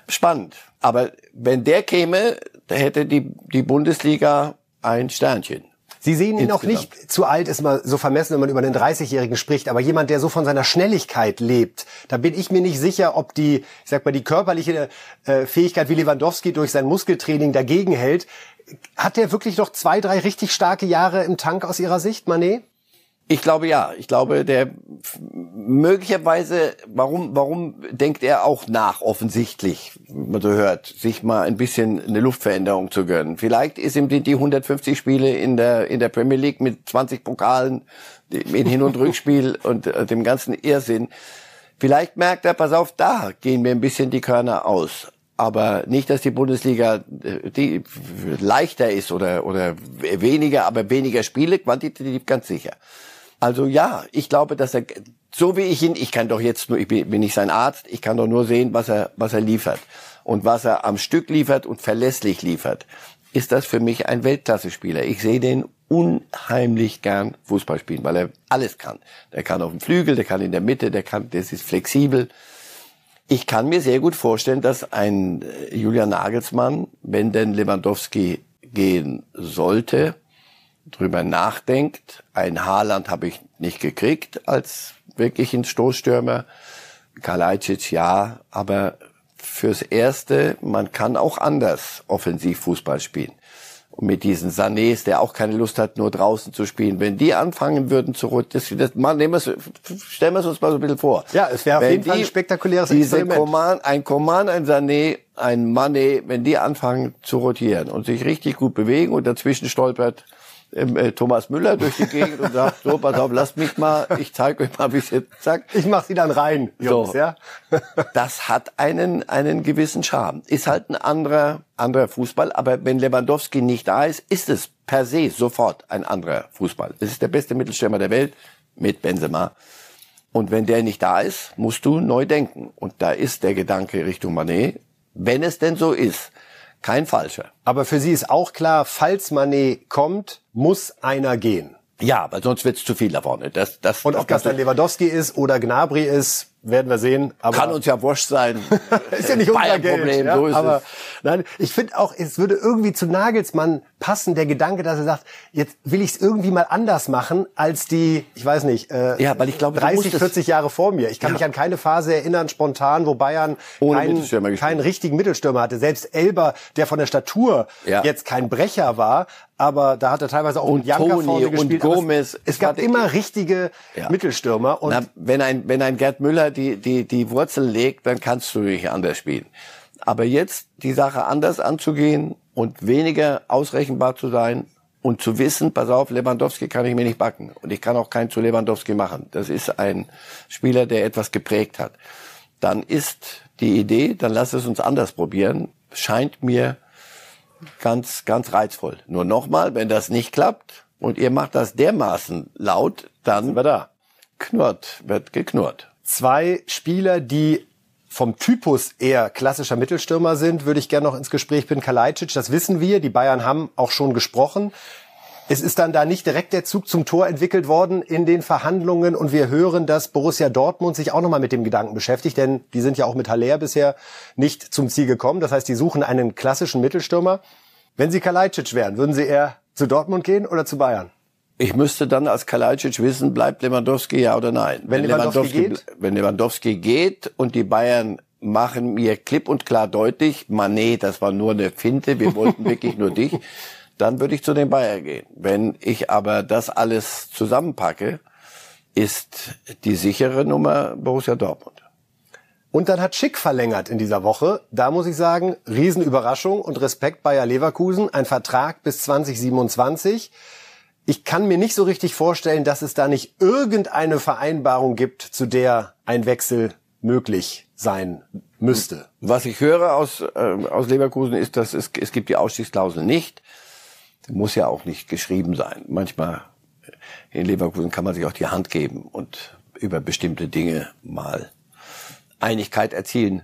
Spannend. Aber wenn der käme, hätte die, die Bundesliga ein Sternchen. Sie sehen ihn auch nicht zu alt, ist mal so vermessen, wenn man über einen 30-Jährigen spricht, aber jemand, der so von seiner Schnelligkeit lebt, da bin ich mir nicht sicher, ob die, ich sag mal, die körperliche äh, Fähigkeit wie Lewandowski durch sein Muskeltraining dagegen hält. Hat der wirklich noch zwei, drei richtig starke Jahre im Tank aus Ihrer Sicht, Manet? Ich glaube ja. Ich glaube, der möglicherweise, warum, warum denkt er auch nach, offensichtlich, wenn man so hört, sich mal ein bisschen eine Luftveränderung zu gönnen. Vielleicht ist ihm die, die 150 Spiele in der, in der Premier League mit 20 Pokalen, mit Hin- und Rückspiel *laughs* und äh, dem ganzen Irrsinn. Vielleicht merkt er, pass auf, da gehen mir ein bisschen die Körner aus aber nicht, dass die Bundesliga äh, die leichter ist oder oder weniger, aber weniger Spiele, quantitativ ganz sicher. Also ja, ich glaube, dass er, so wie ich ihn, ich kann doch jetzt nur, ich bin, bin nicht sein Arzt, ich kann doch nur sehen, was er, was er liefert. Und was er am Stück liefert und verlässlich liefert, ist das für mich ein Weltklasse-Spieler. Ich sehe den unheimlich gern Fußball spielen, weil er alles kann. Der kann auf dem Flügel, der kann in der Mitte, der kann, das ist flexibel. Ich kann mir sehr gut vorstellen, dass ein äh, Julian Nagelsmann, wenn denn Lewandowski gehen sollte, drüber nachdenkt. Ein Haaland habe ich nicht gekriegt als wirklichen Stoßstürmer. Kalajdzic ja, aber fürs Erste, man kann auch anders Offensivfußball spielen. und mit diesen Sanés, der auch keine Lust hat, nur draußen zu spielen, wenn die anfangen würden zu das, das mal nehmen wir stellen wir es uns mal so ein bisschen vor. Ja, es wäre auf jeden die, Fall ein spektakuläres diese Experiment. Coman, ein Coman, ein Sané, ein Mané, wenn die anfangen zu rotieren und sich richtig gut bewegen und dazwischen stolpert äh, Thomas Müller durch die Gegend und sagt, so, pass auf, lasst mich mal, ich zeige euch mal, wie es jetzt zack. Ich mach sie dann rein, Jungs, so. ja. *laughs* das hat einen, einen gewissen Charme. Ist halt ein anderer, anderer Fußball, aber wenn Lewandowski nicht da ist, ist es per se sofort ein anderer Fußball. Es ist der beste Mittelstürmer der Welt mit Benzema. Und wenn der nicht da ist, musst du neu denken. Und da ist der Gedanke Richtung Manet, wenn es denn so ist, kein falscher. Aber für Sie ist auch klar, falls Manet kommt, muss einer gehen. Ja, weil sonst wird's zu viel da vorne. Das, das, Und ob das dann Lewandowski ist oder Gnabry ist, werden wir sehen. Aber Kann uns ja wurscht sein. *laughs* ist ja nicht unser Geld. Problem, ja? so ist aber es. nein, ich finde auch, es würde irgendwie zu Nagelsmann passen, der Gedanke, dass er sagt, jetzt will ich es irgendwie mal anders machen als die, ich weiß nicht, äh, ja, weil ich glaube, 30, 40 Jahre vor mir. Ich kann ja. mich an keine Phase erinnern, spontan, wo Bayern keinen, keinen richtigen Mittelstürmer hatte. Selbst Elber, der von der Statur ja. jetzt kein Brecher war, aber da hat er teilweise auch und Janka vorne gespielt. Und Gomez. Es, es gab immer richtige ja. Mittelstürmer. Und Na, wenn ein wenn ein Gerd Müller die die die Wurzel legt, dann kannst du nicht anders spielen. Aber jetzt die Sache anders anzugehen und weniger ausrechenbar zu sein und zu wissen, pass auf, Lewandowski kann ich mir nicht backen und ich kann auch keinen zu Lewandowski machen. Das ist ein Spieler, der etwas geprägt hat. Dann ist die Idee, dann lass es uns anders probieren, scheint mir ganz, ganz reizvoll. Nur nochmal, wenn das nicht klappt und ihr macht das dermaßen laut, dann sind wir da. Knurrt, wird geknurrt. Zwei Spieler, die vom Typus eher klassischer Mittelstürmer sind, würde ich gerne noch ins Gespräch bringen. Kalajdzic, das wissen wir. Die Bayern haben auch schon gesprochen. Es ist dann da nicht direkt der Zug zum Tor entwickelt worden in den Verhandlungen und wir hören, dass Borussia Dortmund sich auch nochmal mit dem Gedanken beschäftigt, denn die sind ja auch mit Haller bisher nicht zum Ziel gekommen. Das heißt, die suchen einen klassischen Mittelstürmer. Wenn Sie Kalajdzic wären, würden Sie eher zu Dortmund gehen oder zu Bayern? Ich müsste dann als Kalajdzic wissen, bleibt Lewandowski ja oder nein. Wenn, wenn Lewandowski, Lewandowski geht? Wenn Lewandowski geht und die Bayern machen mir klipp und klar deutlich, Mané, das war nur eine Finte, wir wollten wirklich nur dich, *laughs* dann würde ich zu den Bayern gehen. Wenn ich aber das alles zusammenpacke, ist die sichere Nummer Borussia Dortmund. Und dann hat Schick verlängert in dieser Woche. Da muss ich sagen, Riesenüberraschung und Respekt Bayer Leverkusen. Ein Vertrag bis 2027. Ich kann mir nicht so richtig vorstellen, dass es da nicht irgendeine Vereinbarung gibt, zu der ein Wechsel möglich sein müsste. Was ich höre aus, äh, aus Leverkusen ist, dass es, es gibt die Ausstiegsklausel nicht. Muss ja auch nicht geschrieben sein. Manchmal in Leverkusen kann man sich auch die Hand geben und über bestimmte Dinge mal Einigkeit erzielen.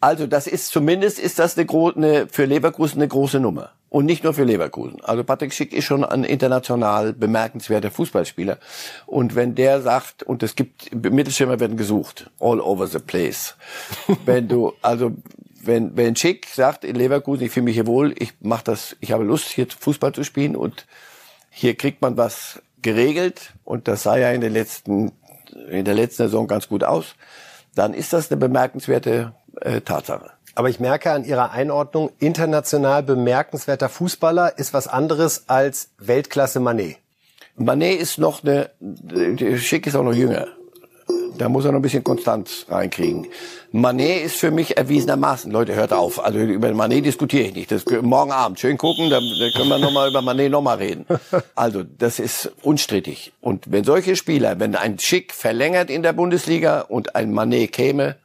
Also das ist zumindest ist das eine, eine, für Leverkusen eine große Nummer. Und nicht nur für Leverkusen. Also Patrick Schick ist schon ein international bemerkenswerter Fußballspieler. Und wenn der sagt, und es gibt, Mittelschirmer werden gesucht, all over the place. *laughs* wenn du, also, wenn, wenn Schick sagt in Leverkusen, ich fühle mich hier wohl, ich mach das, ich habe Lust, hier Fußball zu spielen und hier kriegt man was geregelt und das sah ja in der letzten, in der letzten Saison ganz gut aus, dann ist das eine bemerkenswerte äh, Tatsache. Aber ich merke an Ihrer Einordnung, international bemerkenswerter Fußballer ist was anderes als Weltklasse Manet. Manet ist noch eine, Schick ist auch noch jünger. Da muss er noch ein bisschen Konstanz reinkriegen. Manet ist für mich erwiesenermaßen, Leute, hört auf. Also über Manet diskutiere ich nicht. Das morgen Abend schön gucken, da, da können wir nochmal über Manet nochmal reden. *laughs* Also das ist unstrittig. Und wenn solche Spieler, wenn ein Schick verlängert in der Bundesliga und ein Manet käme,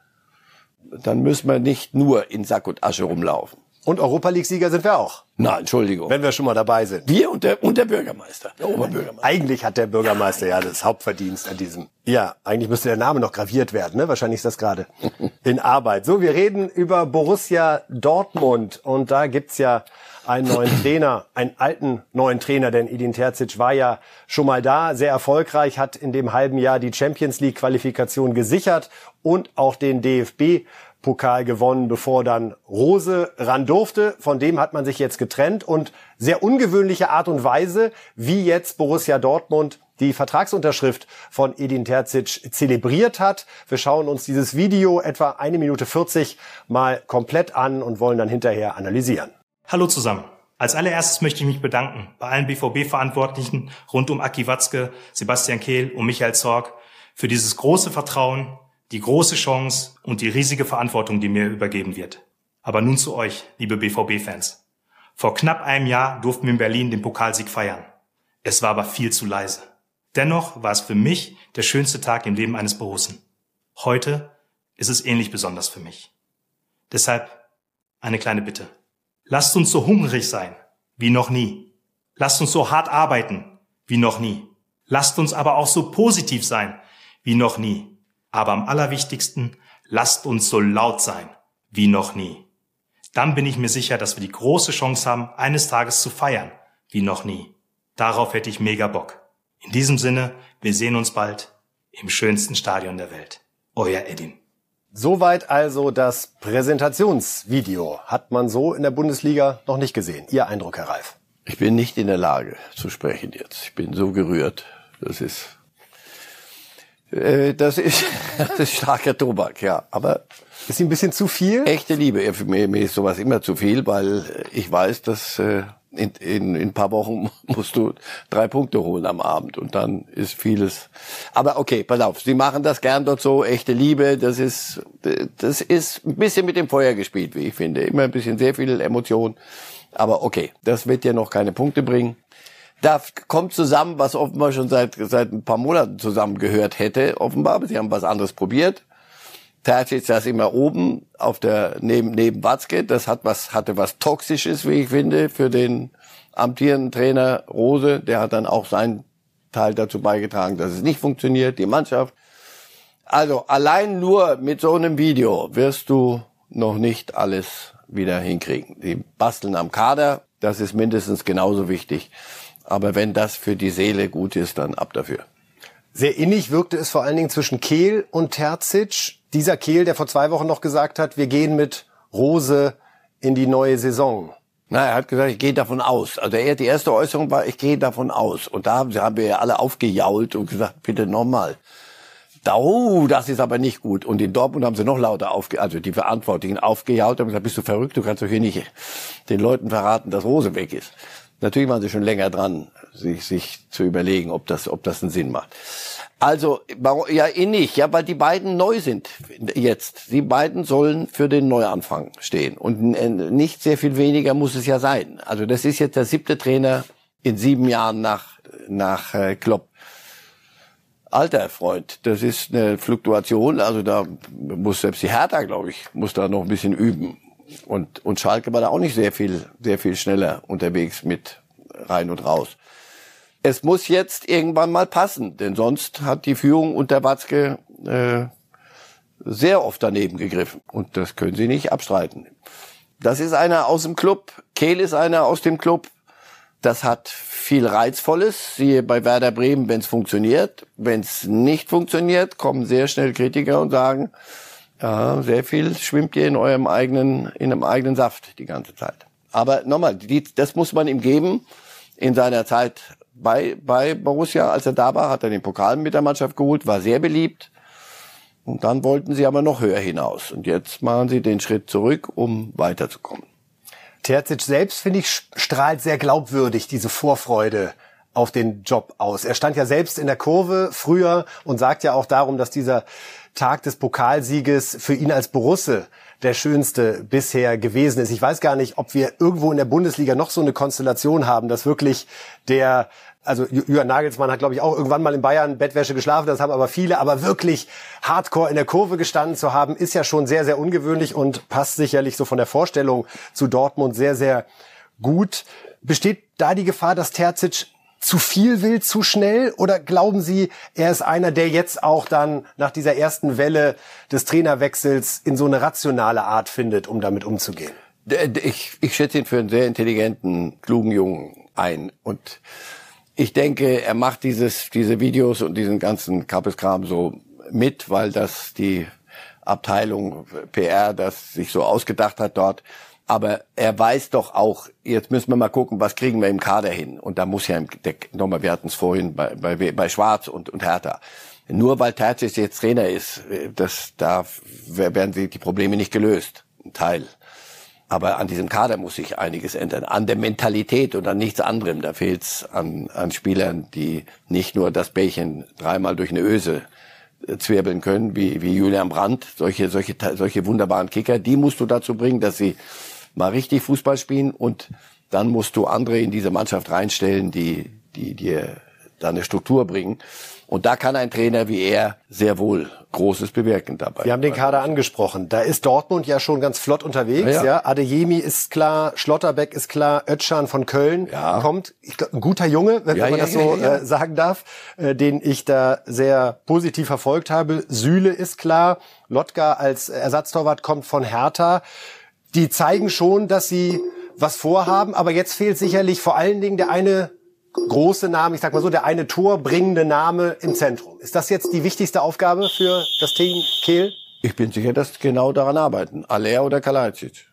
dann müssen wir nicht nur in Sack und Asche rumlaufen. Und Europa League-Sieger sind wir auch. Na, Entschuldigung. Wenn wir schon mal dabei sind. Wir und der, und der Bürgermeister. Der Oberbürgermeister. Eigentlich hat der Bürgermeister ja das Hauptverdienst an diesem. Ja, eigentlich müsste der Name noch graviert werden, ne? Wahrscheinlich ist das gerade *laughs* in Arbeit. So, wir reden über Borussia Dortmund. Und da gibt's ja einen neuen *clears throat* Trainer, einen alten neuen Trainer, denn Edin Terzic war ja schon mal da, sehr erfolgreich, hat in dem halben Jahr die Champions League Qualifikation gesichert und auch den DFB Pokal gewonnen, bevor dann Rose ran durfte. Von dem hat man sich jetzt getrennt und sehr ungewöhnliche Art und Weise, wie jetzt Borussia Dortmund die Vertragsunterschrift von Edin Terzic zelebriert hat. Wir schauen uns dieses Video etwa eine Minute 40 mal komplett an und wollen dann hinterher analysieren. Hallo zusammen. Als allererstes möchte ich mich bedanken bei allen BVB-Verantwortlichen rund um Aki Watzke, Sebastian Kehl und Michael Zorg für dieses große Vertrauen, die große Chance und die riesige Verantwortung, die mir übergeben wird. Aber nun zu euch, liebe BVB-Fans. Vor knapp einem Jahr durften wir in Berlin den Pokalsieg feiern. Es war aber viel zu leise. Dennoch war es für mich der schönste Tag im Leben eines Borussen. Heute ist es ähnlich besonders für mich. Deshalb eine kleine Bitte. Lasst uns so hungrig sein wie noch nie. Lasst uns so hart arbeiten wie noch nie. Lasst uns aber auch so positiv sein wie noch nie. Aber am allerwichtigsten, lasst uns so laut sein wie noch nie. Dann bin ich mir sicher, dass wir die große Chance haben, eines Tages zu feiern wie noch nie. Darauf hätte ich mega Bock. In diesem Sinne, wir sehen uns bald im schönsten Stadion der Welt. Euer Edin. Soweit also das Präsentationsvideo. Hat man so in der Bundesliga noch nicht gesehen. Ihr Eindruck, Herr Reif? Ich bin nicht in der Lage zu sprechen jetzt. Ich bin so gerührt. Das ist, äh, das ist, *laughs* das ist starker Tobak, ja. Aber ist ein bisschen zu viel? Echte Liebe. Mich, mir ist sowas immer zu viel, weil ich weiß, dass äh, in, in, in ein paar Wochen *laughs* musst du drei Punkte holen am Abend und dann ist vieles. Aber okay, pass auf, sie machen das gern dort so, echte Liebe, das ist, das ist ein bisschen mit dem Feuer gespielt, wie ich finde. Immer ein bisschen sehr viel Emotion. Aber okay, das wird dir noch keine Punkte bringen. Da kommt zusammen, was offenbar schon seit, seit ein paar Monaten zusammengehört hätte, offenbar. Sie haben was anderes probiert. Terzic saß immer oben auf der neben neben Watzke. Das hat was hatte was toxisches, wie ich finde, für den amtierenden Trainer Rose. Der hat dann auch seinen Teil dazu beigetragen, dass es nicht funktioniert. Die Mannschaft. Also allein nur mit so einem Video wirst du noch nicht alles wieder hinkriegen. Die basteln am Kader. Das ist mindestens genauso wichtig. Aber wenn das für die Seele gut ist, dann ab dafür. Sehr innig wirkte es vor allen Dingen zwischen Kehl und Terzic. Dieser Kehl, der vor zwei Wochen noch gesagt hat, wir gehen mit Rose in die neue Saison. Na, er hat gesagt, ich gehe davon aus. Also er, die erste Äußerung war, ich gehe davon aus. Und da haben wir ja alle aufgejault und gesagt, bitte nochmal. Oh, das ist aber nicht gut. Und in Dortmund haben sie noch lauter aufge, also die Verantwortlichen aufgejault und gesagt, bist du verrückt, du kannst doch hier nicht den Leuten verraten, dass Rose weg ist. Natürlich waren sie schon länger dran, sich, sich zu überlegen, ob das, ob das einen Sinn macht. Also, ja, innig, ja, weil die beiden neu sind jetzt. Die beiden sollen für den Neuanfang stehen. Und nicht sehr viel weniger muss es ja sein. Also, das ist jetzt der siebte Trainer in sieben Jahren nach, nach äh, Klopp. Alter Freund, das ist eine Fluktuation. Also, da muss selbst die Hertha, glaube ich, muss da noch ein bisschen üben. Und, und Schalke war da auch nicht sehr viel, sehr viel schneller unterwegs mit rein und raus. Es muss jetzt irgendwann mal passen, denn sonst hat die Führung unter Watzke äh, sehr oft daneben gegriffen. Und das können Sie nicht abstreiten. Das ist einer aus dem Club. Kehl ist einer aus dem Club. Das hat viel Reizvolles. Siehe bei Werder Bremen, wenn es funktioniert. Wenn es nicht funktioniert, kommen sehr schnell Kritiker und sagen, ja, sehr viel schwimmt ihr in eurem eigenen, in einem eigenen Saft die ganze Zeit. Aber nochmal, die, das muss man ihm geben. In seiner Zeit bei, bei Borussia, als er da war, hat er den Pokal mit der Mannschaft geholt, war sehr beliebt. Und dann wollten sie aber noch höher hinaus. Und jetzt machen sie den Schritt zurück, um weiterzukommen. Terzic selbst, finde ich, strahlt sehr glaubwürdig diese Vorfreude auf den Job aus. Er stand ja selbst in der Kurve früher und sagt ja auch darum, dass dieser Tag des Pokalsieges für ihn als Borusse der schönste bisher gewesen ist. Ich weiß gar nicht, ob wir irgendwo in der Bundesliga noch so eine Konstellation haben, dass wirklich der also Jürgen Nagelsmann hat, glaube ich, auch irgendwann mal in Bayern Bettwäsche geschlafen, das haben aber viele, aber wirklich hardcore in der Kurve gestanden zu haben, ist ja schon sehr, sehr ungewöhnlich und passt sicherlich so von der Vorstellung zu Dortmund sehr, sehr gut. Besteht da die Gefahr, dass Terzic zu viel will, zu schnell? Oder glauben Sie, er ist einer, der jetzt auch dann nach dieser ersten Welle des Trainerwechsels in so eine rationale Art findet, um damit umzugehen? Ich, ich schätze ihn für einen sehr intelligenten, klugen Jungen ein. Und ich denke, er macht dieses, diese Videos und diesen ganzen Kappeskram so mit, weil das die Abteilung PR das sich so ausgedacht hat dort. Aber er weiß doch auch, jetzt müssen wir mal gucken, was kriegen wir im Kader hin. Und da muss ja, nochmal, wir hatten es vorhin bei, bei, bei Schwarz und, und Hertha. Nur weil Terzic jetzt Trainer ist, das, da werden die Probleme nicht gelöst. Ein Teil. Aber an diesem Kader muss sich einiges ändern. An der Mentalität und an nichts anderem. Da fehlt es an, an Spielern, die nicht nur das Bällchen dreimal durch eine Öse äh, zwirbeln können, wie, wie Julian Brandt, solche, solche, solche wunderbaren Kicker. Die musst du dazu bringen, dass sie mal richtig Fußball spielen und dann musst du andere in diese Mannschaft reinstellen, die, die dir da eine Struktur bringen. Und da kann ein Trainer wie er sehr wohl Großes bewirken dabei. Wir haben den Kader angesprochen. Da ist Dortmund ja schon ganz flott unterwegs. Ja, ja. Adeyemi ist klar, Schlotterbeck ist klar, Ötschan von Köln ja. kommt. Ich glaub, ein guter Junge, wenn ja, man das so äh, sagen darf, äh, den ich da sehr positiv verfolgt habe. Süle ist klar. Lotka als Ersatztorwart kommt von Hertha. Die zeigen schon, dass sie was vorhaben, aber jetzt fehlt sicherlich vor allen Dingen der eine große Name, ich sag mal so, der eine Tor bringende Name im Zentrum. Ist das jetzt die wichtigste Aufgabe für das Team Kehl? Ich bin sicher, dass genau daran arbeiten. Aller oder Kalajdzic.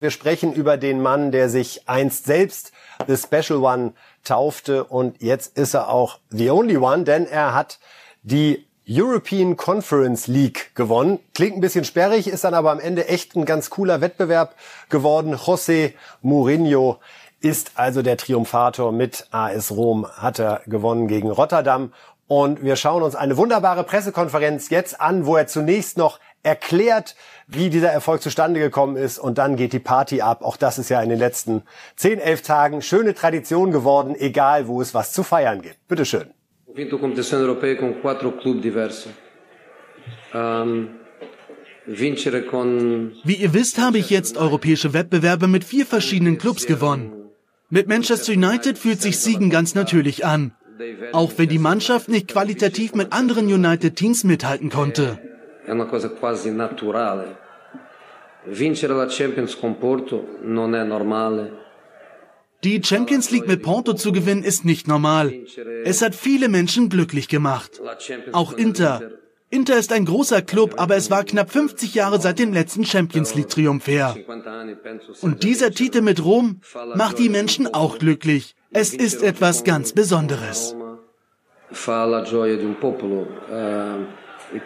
Wir sprechen über den Mann, der sich einst selbst The Special One taufte und jetzt ist er auch The Only One, denn er hat die European Conference League gewonnen. Klingt ein bisschen sperrig, ist dann aber am Ende echt ein ganz cooler Wettbewerb geworden. José Mourinho ist also der Triumphator mit AS Rom, hat er gewonnen gegen Rotterdam. Und wir schauen uns eine wunderbare Pressekonferenz jetzt an, wo er zunächst noch erklärt, wie dieser Erfolg zustande gekommen ist. Und dann geht die Party ab. Auch das ist ja in den letzten 10, 11 Tagen schöne Tradition geworden, egal wo es was zu feiern gibt. Bitteschön. Vinto competizioni europee con quattro club diversi. Um, wie ihr wisst, habe ich jetzt europäische Wettbewerbe mit vier verschiedenen Clubs gewonnen. Mit Manchester United fühlt sich Siegen ganz natürlich an, auch wenn die Mannschaft nicht qualitativ mit anderen United Teams mithalten konnte. Die Champions League mit Porto zu gewinnen ist nicht normal. Es hat viele Menschen glücklich gemacht. Auch Inter, Inter ist ein großer Club, aber es war knapp 50 Jahre seit dem letzten Champions League Triumph her. Und dieser Titel mit Rom macht die Menschen auch glücklich. Es ist etwas ganz Besonderes. Popolo e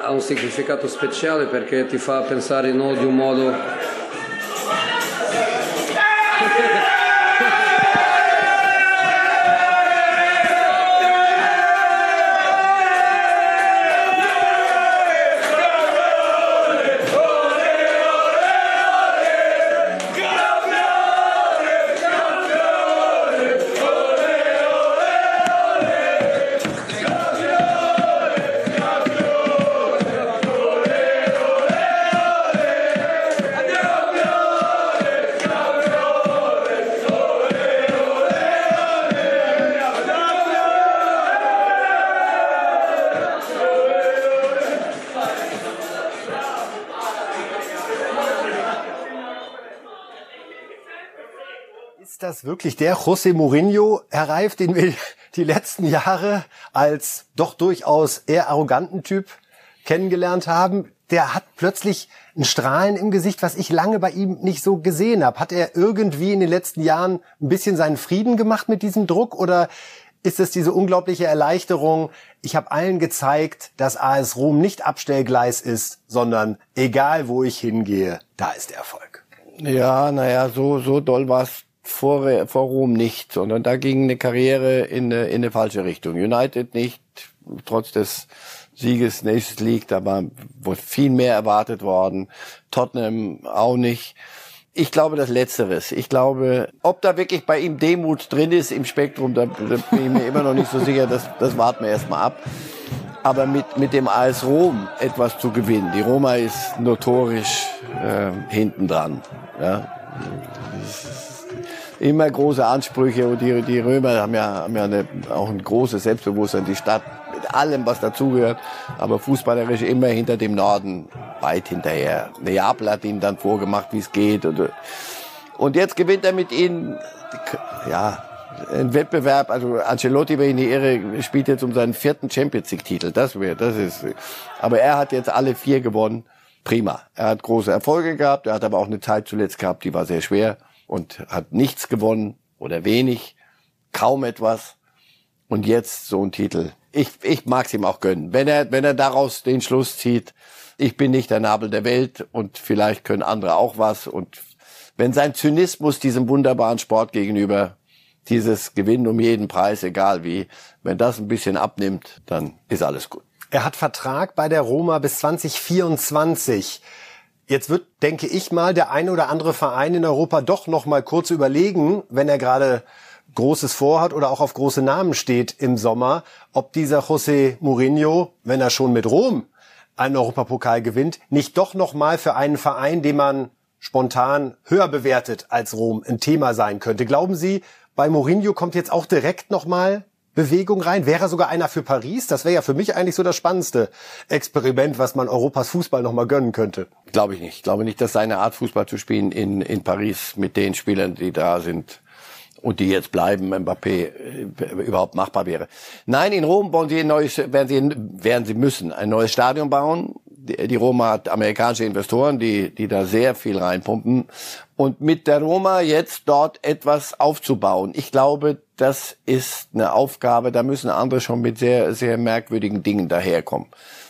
ha un significato speciale perché ti fa pensare no di un modo das wirklich der José Mourinho, Herr Reif, den wir *laughs* die letzten Jahre als doch durchaus eher arroganten Typ kennengelernt haben? Der hat plötzlich ein Strahlen im Gesicht, was ich lange bei ihm nicht so gesehen habe. Hat er irgendwie in den letzten Jahren ein bisschen seinen Frieden gemacht mit diesem Druck oder ist es diese unglaubliche Erleichterung? Ich habe allen gezeigt, dass AS Rom nicht Abstellgleis ist, sondern egal wo ich hingehe, da ist der Erfolg. Ja, naja, so, so doll war es vor, vor Rom nicht, sondern da ging eine Karriere in eine, in eine falsche Richtung. United nicht, trotz des Sieges Nations League, da war wohl viel mehr erwartet worden. Tottenham auch nicht. Ich glaube das Letzteres. Ich glaube, ob da wirklich bei ihm Demut drin ist im Spektrum, da, bin ich mir immer noch nicht so sicher. Das, das warten wir erstmal ab. Aber mit, mit dem AS Rom etwas zu gewinnen. Die Roma ist notorisch äh, hinten dran. Ja immer große Ansprüche und die, die Römer haben ja, haben ja eine, auch ein großes Selbstbewusstsein, die Stadt mit allem, was dazugehört, aber fußballerisch immer hinter dem Norden weit hinterher. Neapel hat ihnen dann vorgemacht, wie es geht und, und jetzt gewinnt er mit ihnen, ja, ein Wettbewerb, also Ancelotti, wenn ich nicht irre, spielt jetzt um seinen vierten Champions League Titel. Das wäre, das ist, aber er hat jetzt alle vier gewonnen. Prima. Er hat große Erfolge gehabt. Er hat aber auch eine Zeit zuletzt gehabt, die war sehr schwer und hat nichts gewonnen oder wenig, kaum etwas. Und jetzt so ein Titel. Ich, ich mag es ihm auch gönnen. Wenn er, wenn er daraus den Schluss zieht, ich bin nicht der Nabel der Welt und vielleicht können andere auch was. Und wenn sein Zynismus diesem wunderbaren Sport gegenüber, dieses Gewinnen um jeden Preis, egal wie, wenn das ein bisschen abnimmt, dann ist alles gut. Er hat Vertrag bei der Roma bis 2024. Jetzt wird, denke ich mal, der eine oder andere Verein in Europa doch noch mal kurz überlegen, wenn er gerade Großes vorhat oder auch auf große Namen steht im Sommer, ob dieser José Mourinho, wenn er schon mit Rom einen Europapokal gewinnt, nicht doch noch mal für einen Verein, den man spontan höher bewertet als Rom, ein Thema sein könnte. Glauben Sie, bei Mourinho kommt jetzt auch direkt noch mal Bewegung rein? Wäre sogar einer für Paris? Das wäre ja für mich eigentlich so das spannendste Experiment, was man Europas Fußball noch mal gönnen könnte. Glaube ich nicht. Ich glaube nicht, dass seine Art Fußball zu spielen in, in Paris mit den Spielern, die da sind und die jetzt bleiben, Mbappé äh, überhaupt machbar wäre. Nein, in Rom wollen sie ein neues, werden sie, werden sie müssen, ein neues Stadion bauen. Die, Roma hat amerikanische Investoren, die, die da sehr viel reinpumpen. Und mit der Roma jetzt dort etwas aufzubauen. Ich glaube, das ist eine Aufgabe, da müssen andere schon mit sehr, sehr merkwürdigen Dingen daherkommen.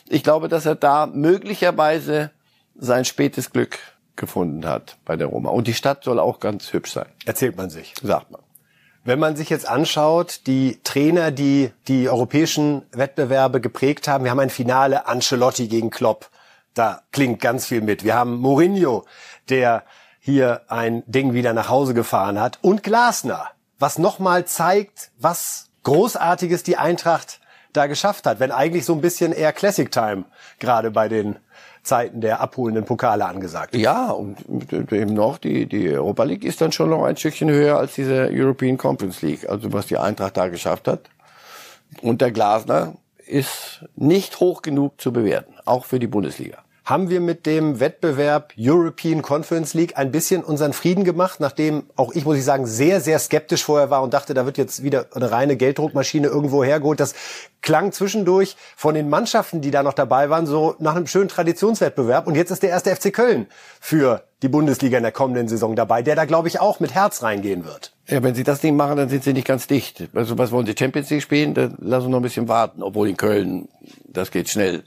Ich glaube, dass er da möglicherweise sein spätes Glück gefunden hat bei der Roma. Und die Stadt soll auch ganz hübsch sein. Erzählt man sich. Sagt man. Wenn man sich jetzt anschaut, die Trainer, die die europäischen Wettbewerbe geprägt haben, wir haben ein Finale Ancelotti gegen Klopp. Da klingt ganz viel mit. Wir haben Mourinho, der hier ein Ding wieder nach Hause gefahren hat und Glasner, was nochmal zeigt, was Großartiges die Eintracht da geschafft hat, wenn eigentlich so ein bisschen eher Classic Time gerade bei den Zeiten der abholenden Pokale angesagt. Ja, und eben noch, die, die Europa League ist dann schon noch ein Stückchen höher als diese European Conference League, also was die Eintracht da geschafft hat. Und der Glasner ist nicht hoch genug zu bewerten, auch für die Bundesliga haben wir mit dem Wettbewerb European Conference League ein bisschen unseren Frieden gemacht, nachdem auch ich, muss ich sagen, sehr, sehr skeptisch vorher war und dachte, da wird jetzt wieder eine reine Gelddruckmaschine irgendwo hergeholt. Das klang zwischendurch von den Mannschaften, die da noch dabei waren, so nach einem schönen Traditionswettbewerb. Und jetzt ist der erste FC Köln für die Bundesliga in der kommenden Saison dabei, der da, glaube ich, auch mit Herz reingehen wird. Ja, wenn sie das nicht machen, dann sind sie nicht ganz dicht. Also was wollen sie Champions League spielen? Dann lassen wir noch ein bisschen warten, obwohl in Köln, das geht schnell.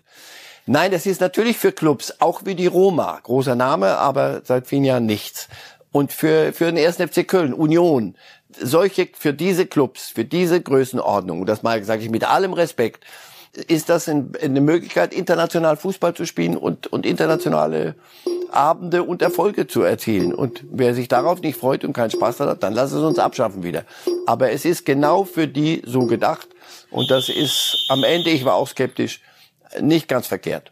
Nein, das ist natürlich für Clubs, auch wie die Roma. Großer Name, aber seit vielen Jahren nichts. Und für, für den ersten FC Köln, Union, solche, für diese Clubs, für diese Größenordnung, und das mal sage ich mit allem Respekt, ist das eine Möglichkeit, international Fußball zu spielen und, und internationale Abende und Erfolge zu erzielen. Und wer sich darauf nicht freut und keinen Spaß hat, dann lass es uns abschaffen wieder. Aber es ist genau für die so gedacht. Und das ist am Ende, ich war auch skeptisch, nicht ganz verkehrt.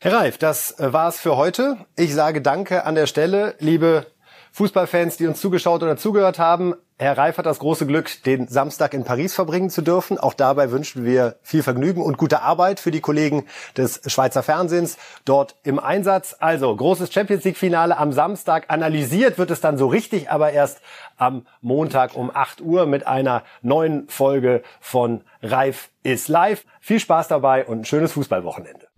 Herr Reif, das äh, war's für heute. Ich sage Danke an der Stelle, liebe Fußballfans, die uns zugeschaut oder zugehört haben. Herr Reif hat das große Glück, den Samstag in Paris verbringen zu dürfen. Auch dabei wünschen wir viel Vergnügen und gute Arbeit für die Kollegen des Schweizer Fernsehens dort im Einsatz. Also großes Champions League Finale am Samstag. Analysiert wird es dann so richtig, aber erst am Montag um 8 Uhr mit einer neuen Folge von Reif ist live. Viel Spaß dabei und ein schönes Fußballwochenende.